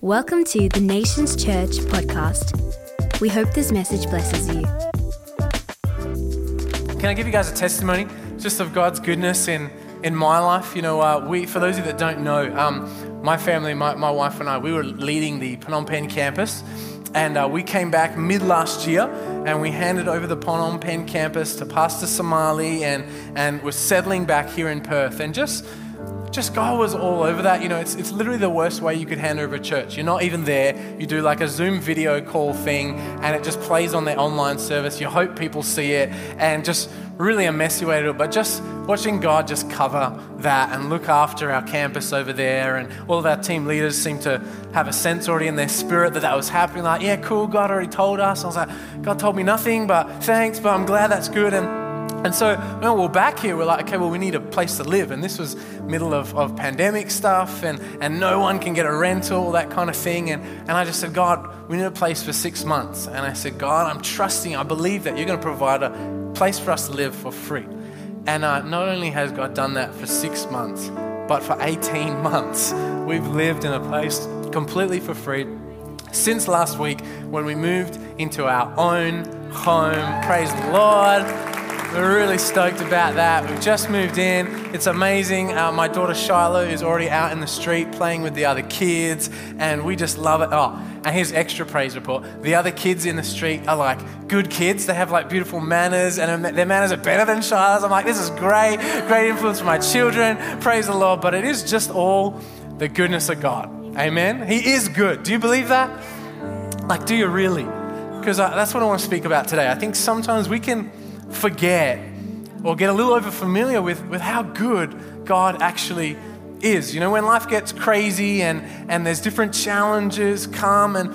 Welcome to the Nations Church podcast. We hope this message blesses you. Can I give you guys a testimony just of God's goodness in, in my life? You know, uh, we, for those of you that don't know, um, my family, my, my wife and I, we were leading the Phnom Penh campus. And uh, we came back mid last year and we handed over the Phnom Penh campus to Pastor Somali and, and we're settling back here in Perth. And just just God was all over that. You know, it's, it's literally the worst way you could hand over a church. You're not even there. You do like a Zoom video call thing and it just plays on their online service. You hope people see it and just really a messy way to do it. But just watching God just cover that and look after our campus over there. And all of our team leaders seem to have a sense already in their spirit that that was happening. Like, yeah, cool, God already told us. I was like, God told me nothing, but thanks, but I'm glad that's good. And and so when we're back here, we're like, okay, well, we need a place to live. And this was middle of, of pandemic stuff, and, and no one can get a rental, that kind of thing. And, and I just said, God, we need a place for six months. And I said, God, I'm trusting, I believe that you're going to provide a place for us to live for free. And uh, not only has God done that for six months, but for 18 months, we've lived in a place completely for free since last week when we moved into our own home. Praise the Lord. We're really stoked about that. We've just moved in. It's amazing. Uh, my daughter Shiloh is already out in the street playing with the other kids, and we just love it. Oh, and here's extra praise report. The other kids in the street are like good kids. They have like beautiful manners, and their manners are better than Shiloh's. I'm like, this is great. Great influence for my children. Praise the Lord. But it is just all the goodness of God. Amen. He is good. Do you believe that? Like, do you really? Because uh, that's what I want to speak about today. I think sometimes we can forget or get a little over familiar with, with how good God actually is. You know, when life gets crazy and, and there's different challenges come, and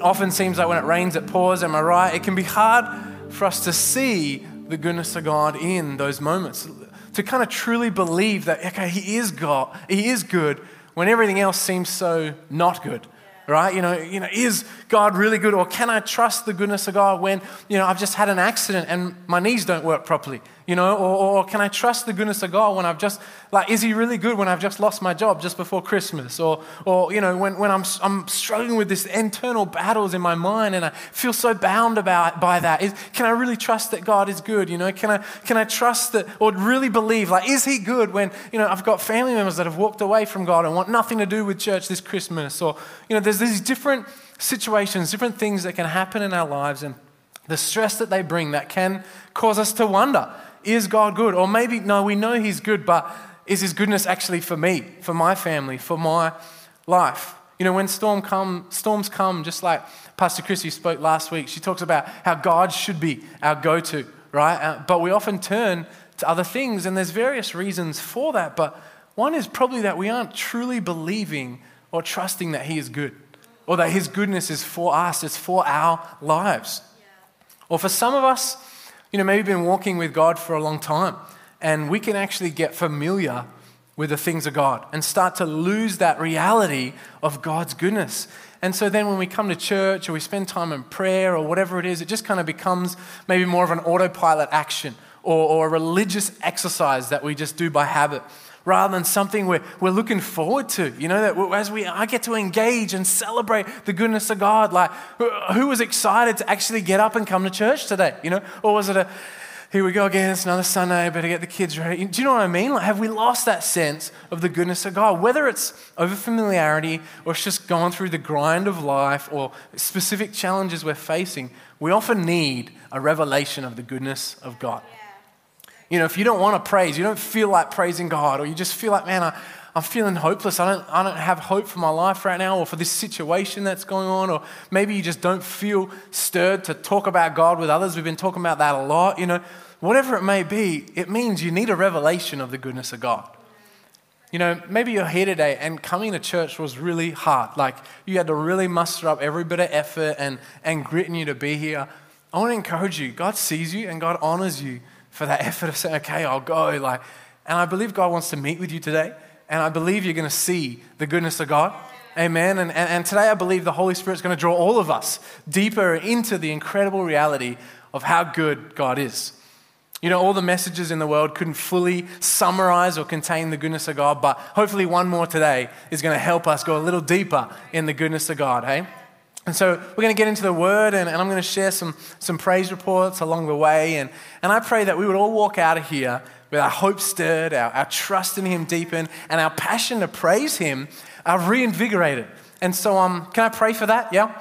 often seems like when it rains, it pours, am I right? It can be hard for us to see the goodness of God in those moments. To kind of truly believe that, okay, He is God, He is good when everything else seems so not good right? You know, you know, is God really good? Or can I trust the goodness of God when, you know, I've just had an accident and my knees don't work properly? You know, or, or can I trust the goodness of God when I've just, like, is He really good when I've just lost my job just before Christmas? Or, or you know, when, when I'm, I'm struggling with this internal battles in my mind and I feel so bound about, by that, is, can I really trust that God is good? You know, can I, can I trust that, or really believe, like, is He good when, you know, I've got family members that have walked away from God and want nothing to do with church this Christmas? Or, you know, there's these different situations, different things that can happen in our lives and the stress that they bring that can cause us to wonder is God good? Or maybe, no, we know He's good, but is His goodness actually for me, for my family, for my life? You know, when storm come, storms come, just like Pastor Chrissy spoke last week, she talks about how God should be our go to, right? Uh, but we often turn to other things, and there's various reasons for that. But one is probably that we aren't truly believing or trusting that He is good or that His goodness is for us, it's for our lives. Yeah. Or for some of us, you know, maybe been walking with God for a long time, and we can actually get familiar with the things of God and start to lose that reality of God's goodness. And so then when we come to church or we spend time in prayer or whatever it is, it just kind of becomes maybe more of an autopilot action or, or a religious exercise that we just do by habit rather than something we're, we're looking forward to. You know, that as we, I get to engage and celebrate the goodness of God. Like, uh, who was excited to actually get up and come to church today? You know, or was it a, here we go again, it's another Sunday, better get the kids ready. Do you know what I mean? Like, have we lost that sense of the goodness of God? Whether it's over familiarity or it's just gone through the grind of life or specific challenges we're facing, we often need a revelation of the goodness of God. You know, if you don't want to praise, you don't feel like praising God, or you just feel like, man, I, I'm feeling hopeless. I don't, I don't have hope for my life right now or for this situation that's going on. Or maybe you just don't feel stirred to talk about God with others. We've been talking about that a lot. You know, whatever it may be, it means you need a revelation of the goodness of God. You know, maybe you're here today and coming to church was really hard. Like you had to really muster up every bit of effort and, and grit in you to be here. I want to encourage you. God sees you and God honors you for that effort of saying, okay, I'll go. Like, and I believe God wants to meet with you today. And I believe you're going to see the goodness of God. Amen. And, and, and today I believe the Holy Spirit is going to draw all of us deeper into the incredible reality of how good God is. You know, all the messages in the world couldn't fully summarize or contain the goodness of God, but hopefully one more today is going to help us go a little deeper in the goodness of God, hey? And so we're going to get into the word, and, and I'm going to share some, some praise reports along the way. And, and I pray that we would all walk out of here with our hope stirred, our, our trust in Him deepened, and our passion to praise Him uh, reinvigorated. And so, um, can I pray for that? Yeah?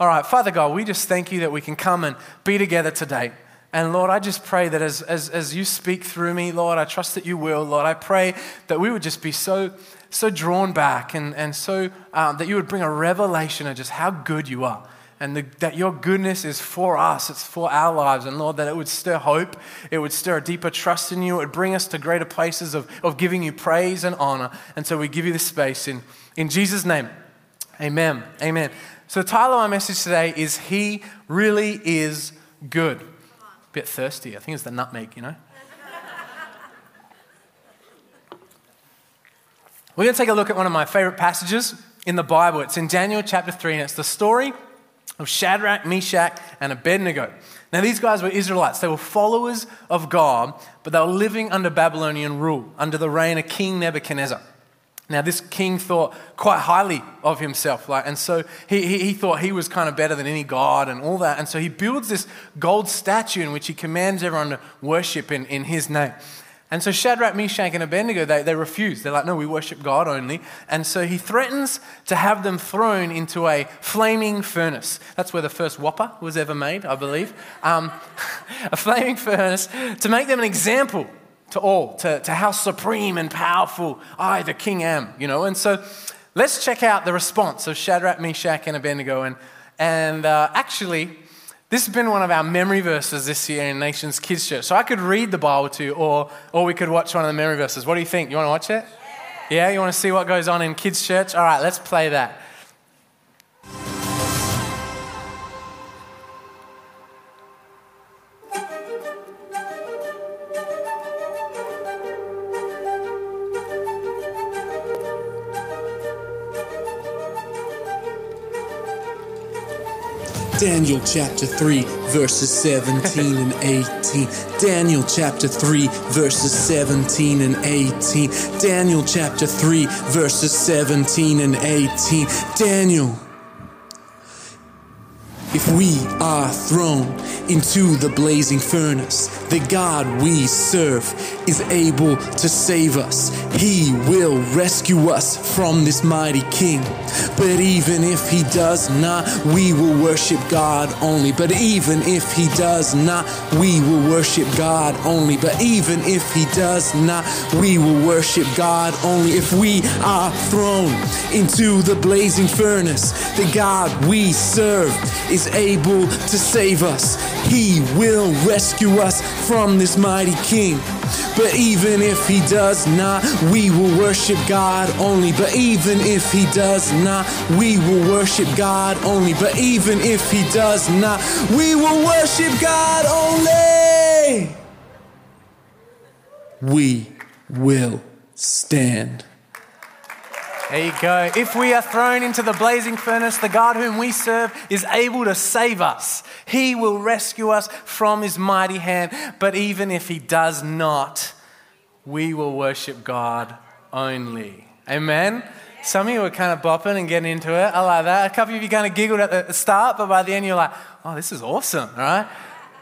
All right, Father God, we just thank you that we can come and be together today. And Lord, I just pray that as, as, as you speak through me, Lord, I trust that you will. Lord, I pray that we would just be so, so drawn back and, and so um, that you would bring a revelation of just how good you are. And the, that your goodness is for us, it's for our lives. And Lord, that it would stir hope, it would stir a deeper trust in you, it would bring us to greater places of, of giving you praise and honor. And so we give you this space in, in Jesus' name. Amen. Amen. So, the title of my message today is He Really Is Good bit thirsty. I think it's the nutmeg, you know? We're going to take a look at one of my favorite passages in the Bible. It's in Daniel chapter 3, and it's the story of Shadrach, Meshach, and Abednego. Now, these guys were Israelites. They were followers of God, but they were living under Babylonian rule, under the reign of King Nebuchadnezzar. Now, this king thought quite highly of himself, like, and so he, he, he, thought he was kind of better than any god and all that. And so he builds this gold statue in which he commands everyone to worship in, in his name. And so Shadrach, Meshach, and Abednego, they, they refuse. They're like, no, we worship God only. And so he threatens to have them thrown into a flaming furnace. That's where the first Whopper was ever made, I believe. Um, a flaming furnace to make them an example to all, to, to how supreme and powerful I, the king, am, you know. And so let's check out the response of Shadrach, Meshach, and Abednego. And, and uh, actually, this has been one of our memory verses this year in Nations Kids Church. So I could read the Bible to you, or, or we could watch one of the memory verses. What do you think? You want to watch it? Yeah, yeah you want to see what goes on in Kids Church? All right, let's play that. Daniel chapter 3, verses 17 and 18. Daniel chapter 3, verses 17 and 18. Daniel chapter 3, verses 17 and 18. Daniel. If we are thrown into the blazing furnace, the God we serve is able to save us. He will rescue us from this mighty King. But even if He does not, we will worship God only. But even if He does not, we will worship God only. But even if He does not, we will worship God only. If we are thrown into the blazing furnace, the God we serve is able to save us. He will rescue us from this mighty King. But even if he does not, we will worship God only. But even if he does not, we will worship God only. But even if he does not, we will worship God only. We will stand. There you go. If we are thrown into the blazing furnace, the God whom we serve is able to save us. He will rescue us from his mighty hand. But even if he does not, we will worship God only. Amen. Some of you are kind of bopping and getting into it. I like that. A couple of you kind of giggled at the start, but by the end you're like, oh, this is awesome, all right?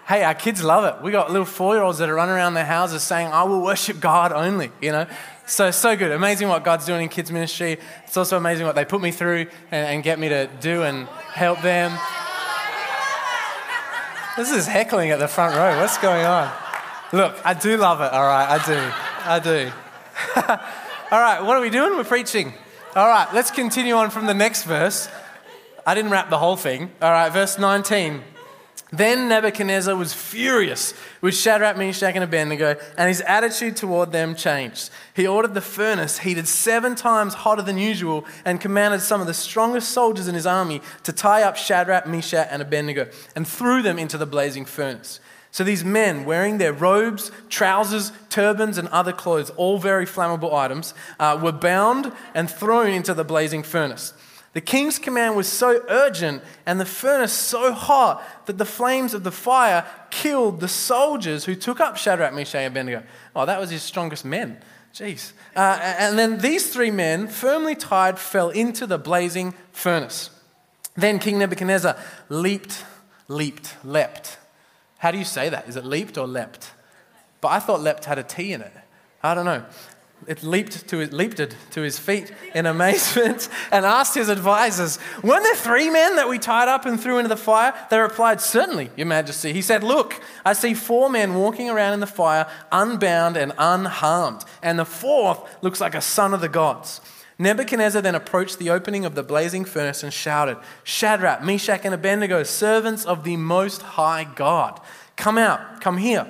Hey, our kids love it. We got little four year olds that are running around their houses saying, I will worship God only, you know? So, so good. Amazing what God's doing in kids' ministry. It's also amazing what they put me through and, and get me to do and help them. This is heckling at the front row. What's going on? Look, I do love it, all right? I do. I do. all right, what are we doing? We're preaching. All right, let's continue on from the next verse. I didn't wrap the whole thing. All right, verse 19. Then Nebuchadnezzar was furious with Shadrach, Meshach, and Abednego, and his attitude toward them changed. He ordered the furnace heated seven times hotter than usual and commanded some of the strongest soldiers in his army to tie up Shadrach, Meshach, and Abednego and threw them into the blazing furnace. So these men, wearing their robes, trousers, turbans, and other clothes, all very flammable items, uh, were bound and thrown into the blazing furnace. The king's command was so urgent and the furnace so hot that the flames of the fire killed the soldiers who took up Shadrach, Meshach, and Abednego. Oh, that was his strongest men. Jeez. Uh, and then these three men, firmly tied, fell into the blazing furnace. Then King Nebuchadnezzar leaped, leaped, leapt. How do you say that? Is it leaped or leapt? But I thought leapt had a T in it. I don't know it leaped to, leaped to his feet in amazement and asked his advisors, Weren't there three men that we tied up and threw into the fire? They replied, Certainly, Your Majesty. He said, Look, I see four men walking around in the fire, unbound and unharmed, and the fourth looks like a son of the gods. Nebuchadnezzar then approached the opening of the blazing furnace and shouted, Shadrach, Meshach, and Abednego, servants of the Most High God, come out, come here.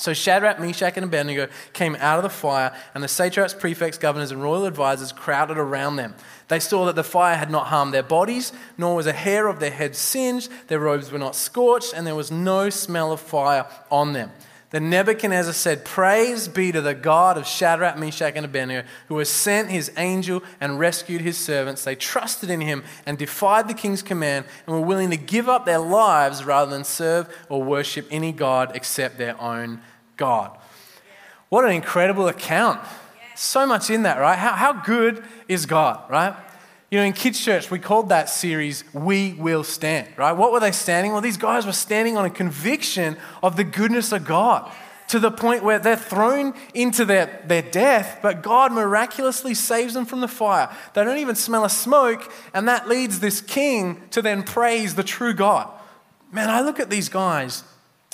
So Shadrach, Meshach, and Abednego came out of the fire, and the satraps, prefects, governors, and royal advisers crowded around them. They saw that the fire had not harmed their bodies, nor was a hair of their heads singed, their robes were not scorched, and there was no smell of fire on them. Then Nebuchadnezzar said, Praise be to the God of Shadrach, Meshach, and Abednego, who has sent his angel and rescued his servants. They trusted in him and defied the king's command and were willing to give up their lives rather than serve or worship any God except their own God. What an incredible account. So much in that, right? How, how good is God, right? You know, in kids' church, we called that series We Will Stand, right? What were they standing? Well, these guys were standing on a conviction of the goodness of God to the point where they're thrown into their, their death, but God miraculously saves them from the fire. They don't even smell a smoke, and that leads this king to then praise the true God. Man, I look at these guys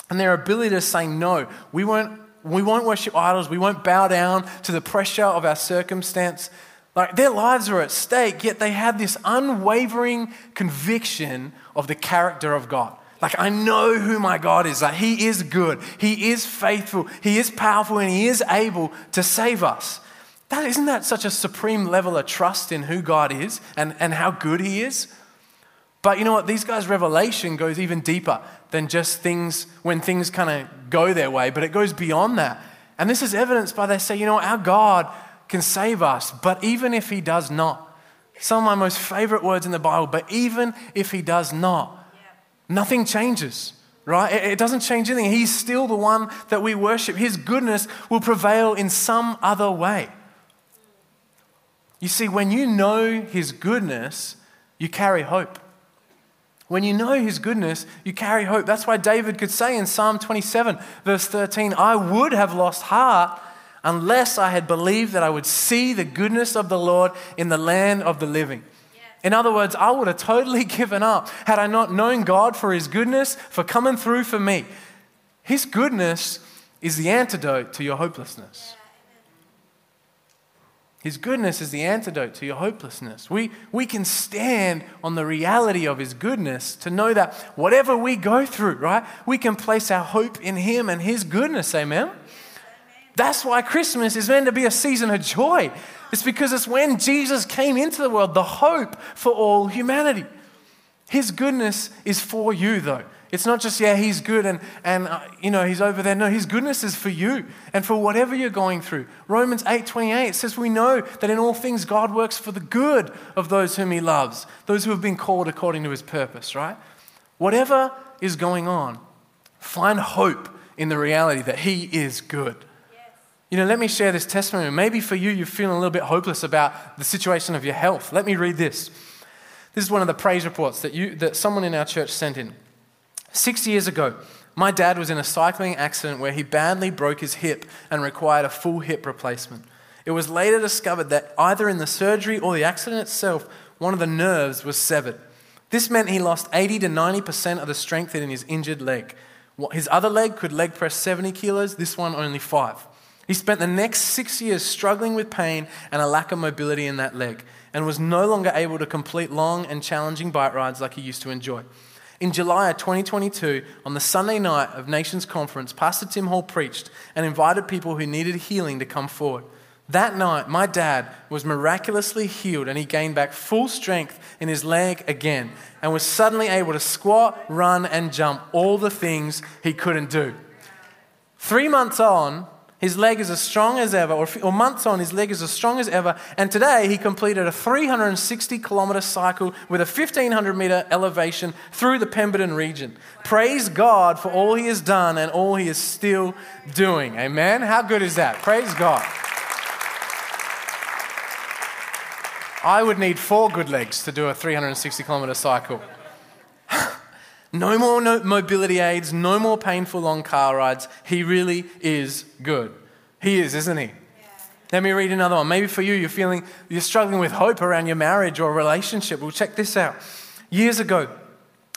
and their ability to say, no, we won't, we won't worship idols, we won't bow down to the pressure of our circumstance. Like their lives are at stake, yet they had this unwavering conviction of the character of God. Like, I know who my God is. Like, He is good, He is faithful, He is powerful, and He is able to save us. That, isn't that such a supreme level of trust in who God is and, and how good He is? But you know what? These guys' revelation goes even deeper than just things when things kind of go their way, but it goes beyond that. And this is evidenced by they say, you know, our God can save us, but even if He does not, some of my most favorite words in the Bible, but even if He does not, nothing changes right? It doesn't change anything. He's still the one that we worship. His goodness will prevail in some other way. You see, when you know His goodness, you carry hope. When you know his goodness, you carry hope. That's why David could say in Psalm 27, verse 13, I would have lost heart unless I had believed that I would see the goodness of the Lord in the land of the living. In other words, I would have totally given up had I not known God for his goodness, for coming through for me. His goodness is the antidote to your hopelessness. His goodness is the antidote to your hopelessness. We, we can stand on the reality of His goodness to know that whatever we go through, right, we can place our hope in Him and His goodness. Amen? That's why Christmas is meant to be a season of joy. It's because it's when Jesus came into the world, the hope for all humanity. His goodness is for you, though. It's not just, yeah, he's good and, and uh, you know, he's over there. No, his goodness is for you and for whatever you're going through. Romans 8 28 says, We know that in all things God works for the good of those whom he loves, those who have been called according to his purpose, right? Whatever is going on, find hope in the reality that he is good. You know, let me share this testimony. Maybe for you, you're feeling a little bit hopeless about the situation of your health. Let me read this. This is one of the praise reports that, you, that someone in our church sent in. Six years ago, my dad was in a cycling accident where he badly broke his hip and required a full hip replacement. It was later discovered that either in the surgery or the accident itself, one of the nerves was severed. This meant he lost 80 to 90% of the strength in his injured leg. His other leg could leg press 70 kilos, this one only five. He spent the next six years struggling with pain and a lack of mobility in that leg and was no longer able to complete long and challenging bike rides like he used to enjoy. In July of 2022, on the Sunday night of Nations Conference, Pastor Tim Hall preached and invited people who needed healing to come forward. That night, my dad was miraculously healed and he gained back full strength in his leg again and was suddenly able to squat, run, and jump all the things he couldn't do. Three months on, His leg is as strong as ever, or, or months on, his leg is as strong as ever. And today he completed a 360 kilometer cycle with a 1500 meter elevation through the Pemberton region. Praise God for all he has done and all he is still doing. Amen. How good is that? Praise God. I would need four good legs to do a 360 kilometer cycle. No more no mobility aids, no more painful long car rides. He really is good. He is, isn't he? Yeah. Let me read another one. Maybe for you, you're feeling you're struggling with hope around your marriage or relationship. Well, check this out. Years ago,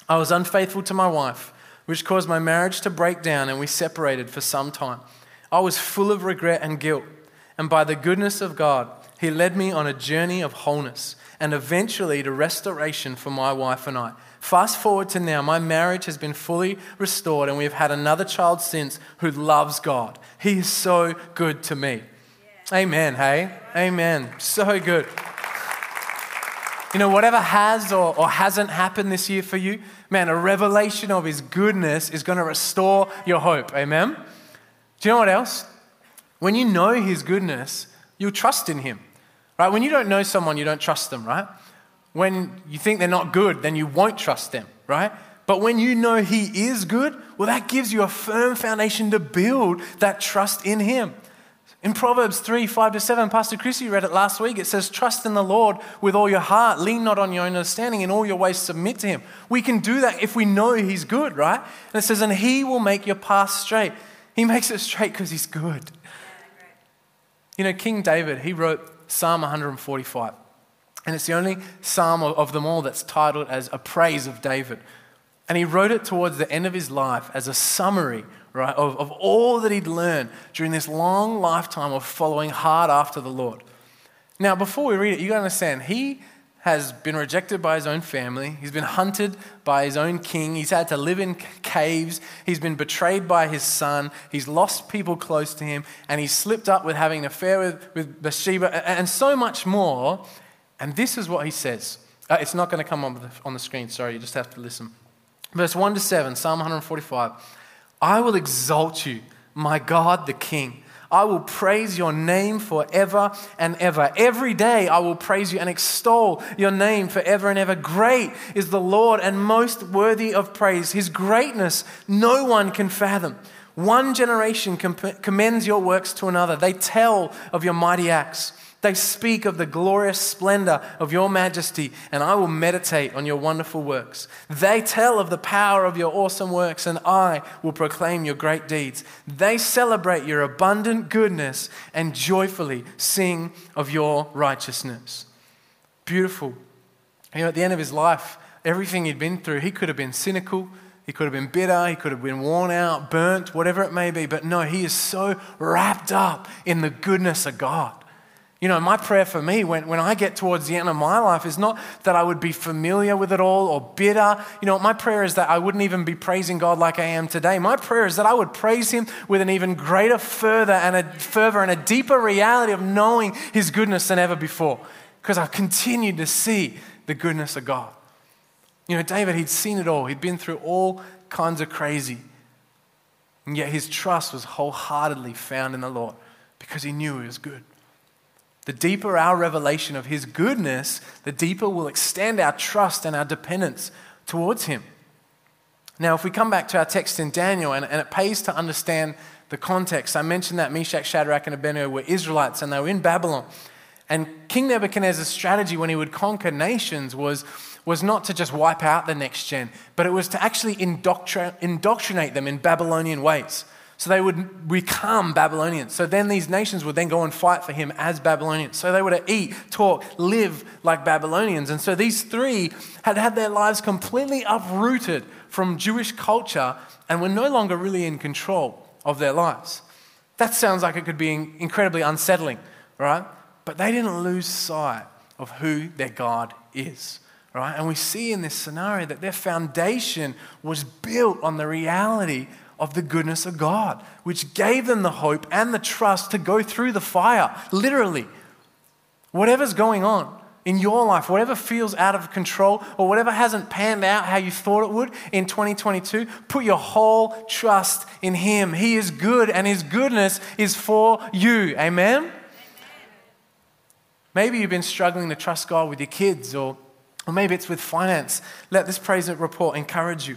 I was unfaithful to my wife, which caused my marriage to break down and we separated for some time. I was full of regret and guilt. And by the goodness of God, he led me on a journey of wholeness and eventually to restoration for my wife and I. Fast forward to now, my marriage has been fully restored, and we've had another child since who loves God. He is so good to me. Yeah. Amen, hey? Amen. So good. You know, whatever has or, or hasn't happened this year for you, man, a revelation of His goodness is going to restore your hope. Amen? Do you know what else? When you know His goodness, you'll trust in Him. Right? When you don't know someone, you don't trust them, right? When you think they're not good, then you won't trust them, right? But when you know He is good, well, that gives you a firm foundation to build that trust in Him. In Proverbs 3 5 to 7, Pastor Chrissy read it last week. It says, Trust in the Lord with all your heart, lean not on your own understanding, in all your ways submit to Him. We can do that if we know He's good, right? And it says, And He will make your path straight. He makes it straight because He's good. You know, King David, he wrote Psalm 145. And it's the only psalm of them all that's titled as a praise of David. And he wrote it towards the end of his life as a summary, right, of, of all that he'd learned during this long lifetime of following hard after the Lord. Now, before we read it, you got to understand, he has been rejected by his own family. He's been hunted by his own king. He's had to live in caves. He's been betrayed by his son. He's lost people close to him. And he's slipped up with having an affair with, with Bathsheba and so much more. And this is what he says. Uh, it's not going to come on the, on the screen, sorry, you just have to listen. Verse 1 to 7, Psalm 145. I will exalt you, my God the King. I will praise your name forever and ever. Every day I will praise you and extol your name forever and ever. Great is the Lord and most worthy of praise. His greatness no one can fathom. One generation commends your works to another. They tell of your mighty acts. They speak of the glorious splendor of your majesty, and I will meditate on your wonderful works. They tell of the power of your awesome works, and I will proclaim your great deeds. They celebrate your abundant goodness and joyfully sing of your righteousness. Beautiful. You know, at the end of his life, everything he'd been through, he could have been cynical. He could have been bitter, he could have been worn out, burnt, whatever it may be. But no, he is so wrapped up in the goodness of God. You know, my prayer for me when, when I get towards the end of my life is not that I would be familiar with it all or bitter. You know, my prayer is that I wouldn't even be praising God like I am today. My prayer is that I would praise Him with an even greater further and a further and a deeper reality of knowing His goodness than ever before. Because I've continued to see the goodness of God. You know, David, he'd seen it all. He'd been through all kinds of crazy. And yet his trust was wholeheartedly found in the Lord because he knew he was good. The deeper our revelation of His goodness, the deeper we'll extend our trust and our dependence towards Him. Now, if we come back to our text in Daniel, and, and it pays to understand the context, I mentioned that Meshach, Shadrach, and Abednego were Israelites and they were in Babylon. And King Nebuchadnezzar's strategy when he would conquer nations was, was not to just wipe out the next gen, but it was to actually indoctr- indoctrinate them in Babylonian ways. So they would become Babylonians. So then these nations would then go and fight for him as Babylonians. So they would eat, talk, live like Babylonians. And so these three had had their lives completely uprooted from Jewish culture and were no longer really in control of their lives. That sounds like it could be incredibly unsettling, right? But they didn't lose sight of who their God is right? And we see in this scenario that their foundation was built on the reality of the goodness of God, which gave them the hope and the trust to go through the fire, literally. Whatever's going on in your life, whatever feels out of control or whatever hasn't panned out how you thought it would in 2022, put your whole trust in Him. He is good and His goodness is for you. Amen? Maybe you've been struggling to trust God with your kids, or, or maybe it's with finance. Let this praise report encourage you.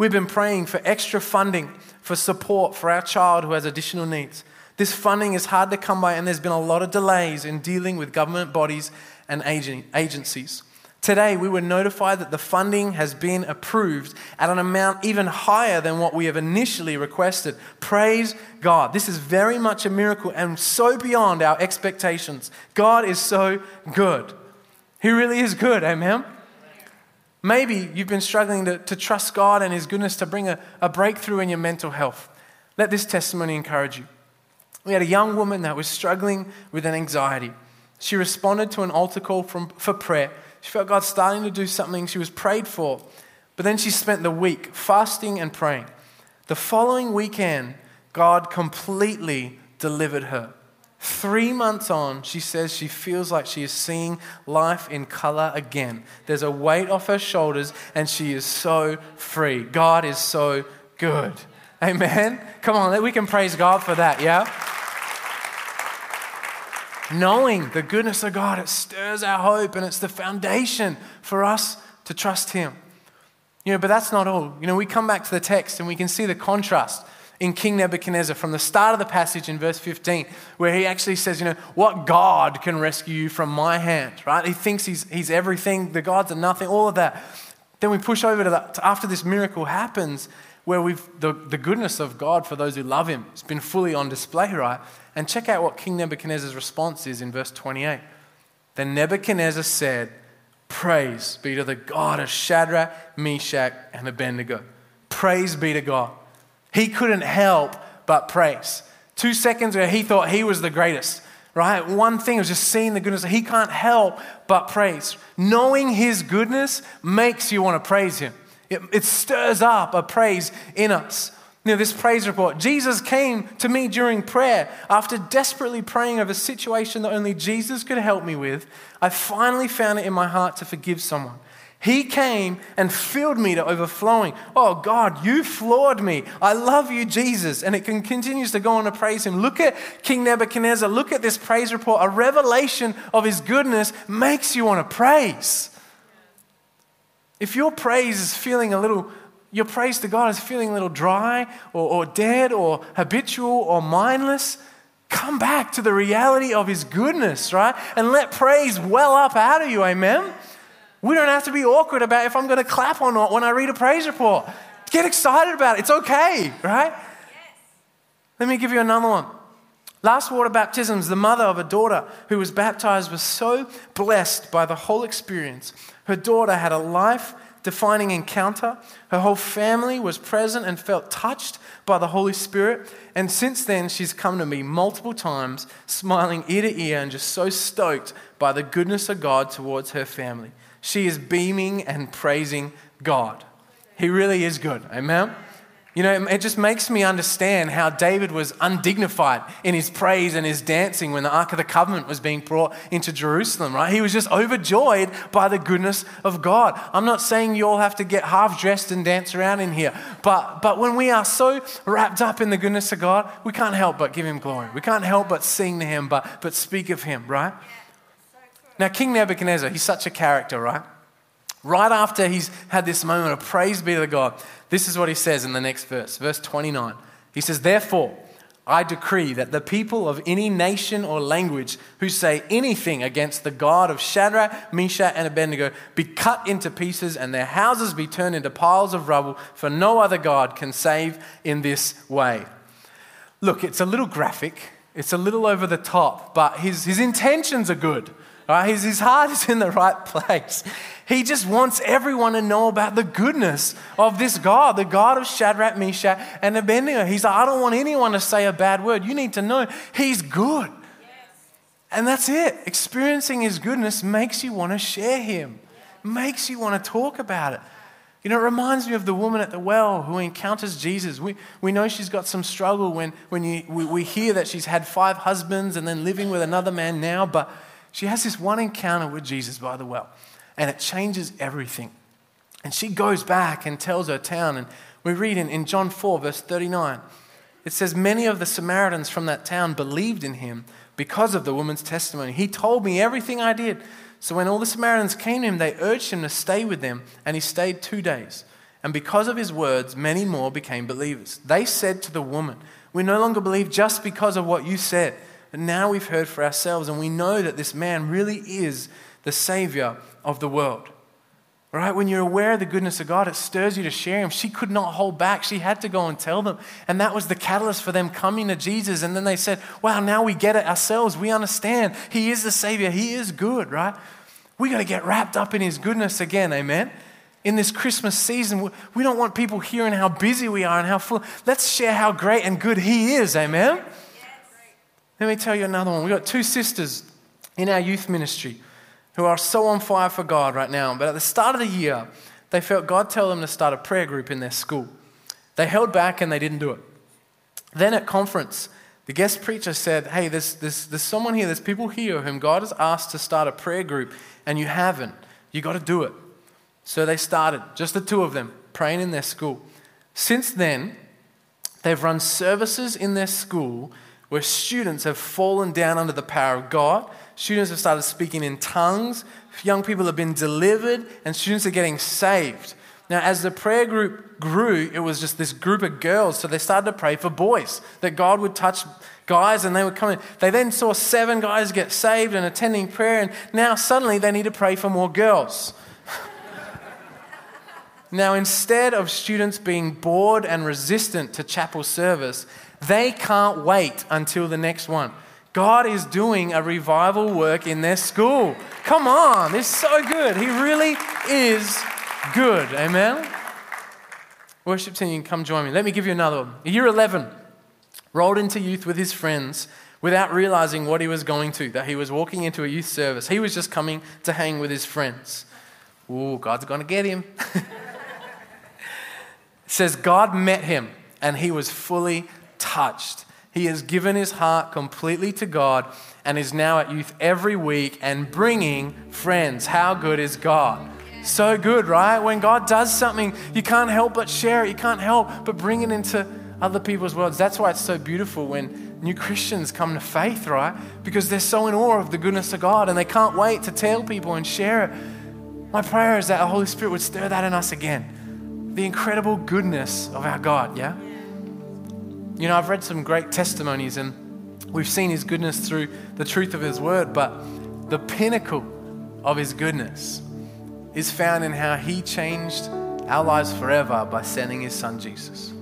We've been praying for extra funding for support for our child who has additional needs. This funding is hard to come by, and there's been a lot of delays in dealing with government bodies and agencies. Today, we were notified that the funding has been approved at an amount even higher than what we have initially requested. Praise God. This is very much a miracle and so beyond our expectations. God is so good. He really is good. Amen. Maybe you've been struggling to, to trust God and His goodness to bring a, a breakthrough in your mental health. Let this testimony encourage you. We had a young woman that was struggling with an anxiety. She responded to an altar call from, for prayer. She felt God starting to do something. She was prayed for. But then she spent the week fasting and praying. The following weekend, God completely delivered her. Three months on, she says she feels like she is seeing life in color again. There's a weight off her shoulders, and she is so free. God is so good. Amen. Come on, we can praise God for that, yeah? Knowing the goodness of God, it stirs our hope and it's the foundation for us to trust Him. You know, but that's not all. You know, we come back to the text and we can see the contrast in King Nebuchadnezzar from the start of the passage in verse 15, where he actually says, You know, what God can rescue you from my hand, right? He thinks he's, he's everything, the gods are nothing, all of that. Then we push over to that, to after this miracle happens, where we've, the, the goodness of God for those who love Him has been fully on display, right? And check out what King Nebuchadnezzar's response is in verse 28. Then Nebuchadnezzar said, Praise be to the God of Shadrach, Meshach, and Abednego. Praise be to God. He couldn't help but praise. Two seconds ago, he thought he was the greatest, right? One thing was just seeing the goodness. He can't help but praise. Knowing his goodness makes you want to praise him. It, it stirs up a praise in us. You know, this praise report. Jesus came to me during prayer after desperately praying over a situation that only Jesus could help me with. I finally found it in my heart to forgive someone. He came and filled me to overflowing. Oh God, you floored me. I love you, Jesus. And it can, continues to go on to praise him. Look at King Nebuchadnezzar. Look at this praise report. A revelation of his goodness makes you want to praise. If your praise is feeling a little, your praise to God is feeling a little dry or, or dead or habitual or mindless, come back to the reality of His goodness, right? And let praise well up out of you, amen? We don't have to be awkward about if I'm going to clap or not when I read a praise report. Get excited about it. It's okay, right? Yes. Let me give you another one. Last water baptisms, the mother of a daughter who was baptized was so blessed by the whole experience. Her daughter had a life defining encounter. Her whole family was present and felt touched by the Holy Spirit. And since then, she's come to me multiple times, smiling ear to ear and just so stoked by the goodness of God towards her family. She is beaming and praising God. He really is good. Amen. You know, it just makes me understand how David was undignified in his praise and his dancing when the Ark of the Covenant was being brought into Jerusalem, right? He was just overjoyed by the goodness of God. I'm not saying you all have to get half dressed and dance around in here, but, but when we are so wrapped up in the goodness of God, we can't help but give him glory. We can't help but sing to him, but, but speak of him, right? Now, King Nebuchadnezzar, he's such a character, right? Right after he's had this moment of praise be to the God, this is what he says in the next verse, verse 29. He says, Therefore, I decree that the people of any nation or language who say anything against the God of Shadrach, Meshach, and Abednego be cut into pieces and their houses be turned into piles of rubble, for no other God can save in this way. Look, it's a little graphic, it's a little over the top, but his, his intentions are good. Right? His, his heart is in the right place. He just wants everyone to know about the goodness of this God, the God of Shadrach, Meshach, and Abednego. He's like, I don't want anyone to say a bad word. You need to know He's good. Yes. And that's it. Experiencing His goodness makes you want to share Him, makes you want to talk about it. You know, it reminds me of the woman at the well who encounters Jesus. We, we know she's got some struggle when, when you, we, we hear that she's had five husbands and then living with another man now, but She has this one encounter with Jesus by the well, and it changes everything. And she goes back and tells her town, and we read in, in John 4, verse 39, it says, Many of the Samaritans from that town believed in him because of the woman's testimony. He told me everything I did. So when all the Samaritans came to him, they urged him to stay with them, and he stayed two days. And because of his words, many more became believers. They said to the woman, We no longer believe just because of what you said. But now we've heard for ourselves, and we know that this man really is the Savior of the world. Right? When you're aware of the goodness of God, it stirs you to share Him. She could not hold back. She had to go and tell them. And that was the catalyst for them coming to Jesus. And then they said, Wow, now we get it ourselves. We understand. He is the Savior. He is good, right? We got to get wrapped up in His goodness again. Amen? In this Christmas season, we don't want people hearing how busy we are and how full. Let's share how great and good He is. Amen? Let me tell you another one. We've got two sisters in our youth ministry who are so on fire for God right now. But at the start of the year, they felt God tell them to start a prayer group in their school. They held back and they didn't do it. Then at conference, the guest preacher said, Hey, there's, there's, there's someone here, there's people here whom God has asked to start a prayer group, and you haven't. You got to do it. So they started, just the two of them, praying in their school. Since then, they've run services in their school where students have fallen down under the power of God Students have started speaking in tongues. Young people have been delivered, and students are getting saved. Now, as the prayer group grew, it was just this group of girls. So they started to pray for boys, that God would touch guys and they would come in. They then saw seven guys get saved and attending prayer, and now suddenly they need to pray for more girls. now, instead of students being bored and resistant to chapel service, they can't wait until the next one. God is doing a revival work in their school. Come on, it's so good. He really is good. Amen. Worship team, come join me. Let me give you another one. Year 11, rolled into youth with his friends without realizing what he was going to, that he was walking into a youth service. He was just coming to hang with his friends. Ooh, God's going to get him. says, God met him and he was fully touched. He has given his heart completely to God and is now at youth every week and bringing friends. How good is God? So good, right? When God does something, you can't help but share it. You can't help but bring it into other people's worlds. That's why it's so beautiful when new Christians come to faith, right? Because they're so in awe of the goodness of God and they can't wait to tell people and share it. My prayer is that the Holy Spirit would stir that in us again. The incredible goodness of our God, yeah? You know, I've read some great testimonies and we've seen his goodness through the truth of his word, but the pinnacle of his goodness is found in how he changed our lives forever by sending his son Jesus.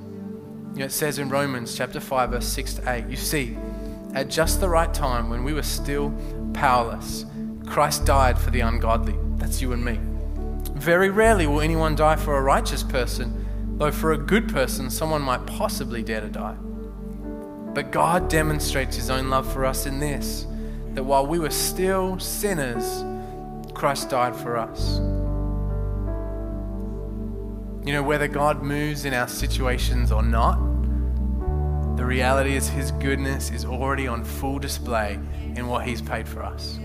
You know, it says in Romans chapter 5, verse 6 to 8, you see, at just the right time when we were still powerless, Christ died for the ungodly. That's you and me. Very rarely will anyone die for a righteous person, though for a good person, someone might possibly dare to die. But God demonstrates his own love for us in this that while we were still sinners, Christ died for us. You know, whether God moves in our situations or not, the reality is his goodness is already on full display in what he's paid for us.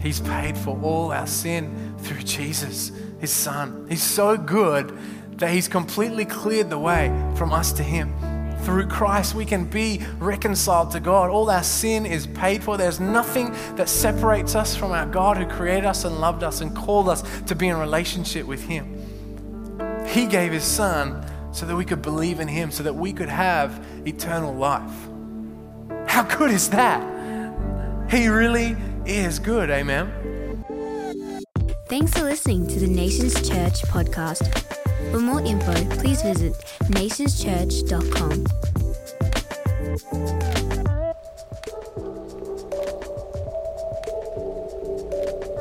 He's paid for all our sin through Jesus, his son. He's so good that he's completely cleared the way from us to him. Through Christ, we can be reconciled to God. All our sin is paid for. There's nothing that separates us from our God who created us and loved us and called us to be in relationship with Him. He gave His Son so that we could believe in Him, so that we could have eternal life. How good is that? He really is good. Amen. Thanks for listening to the Nations Church podcast. For more info, please visit nationschurch.com.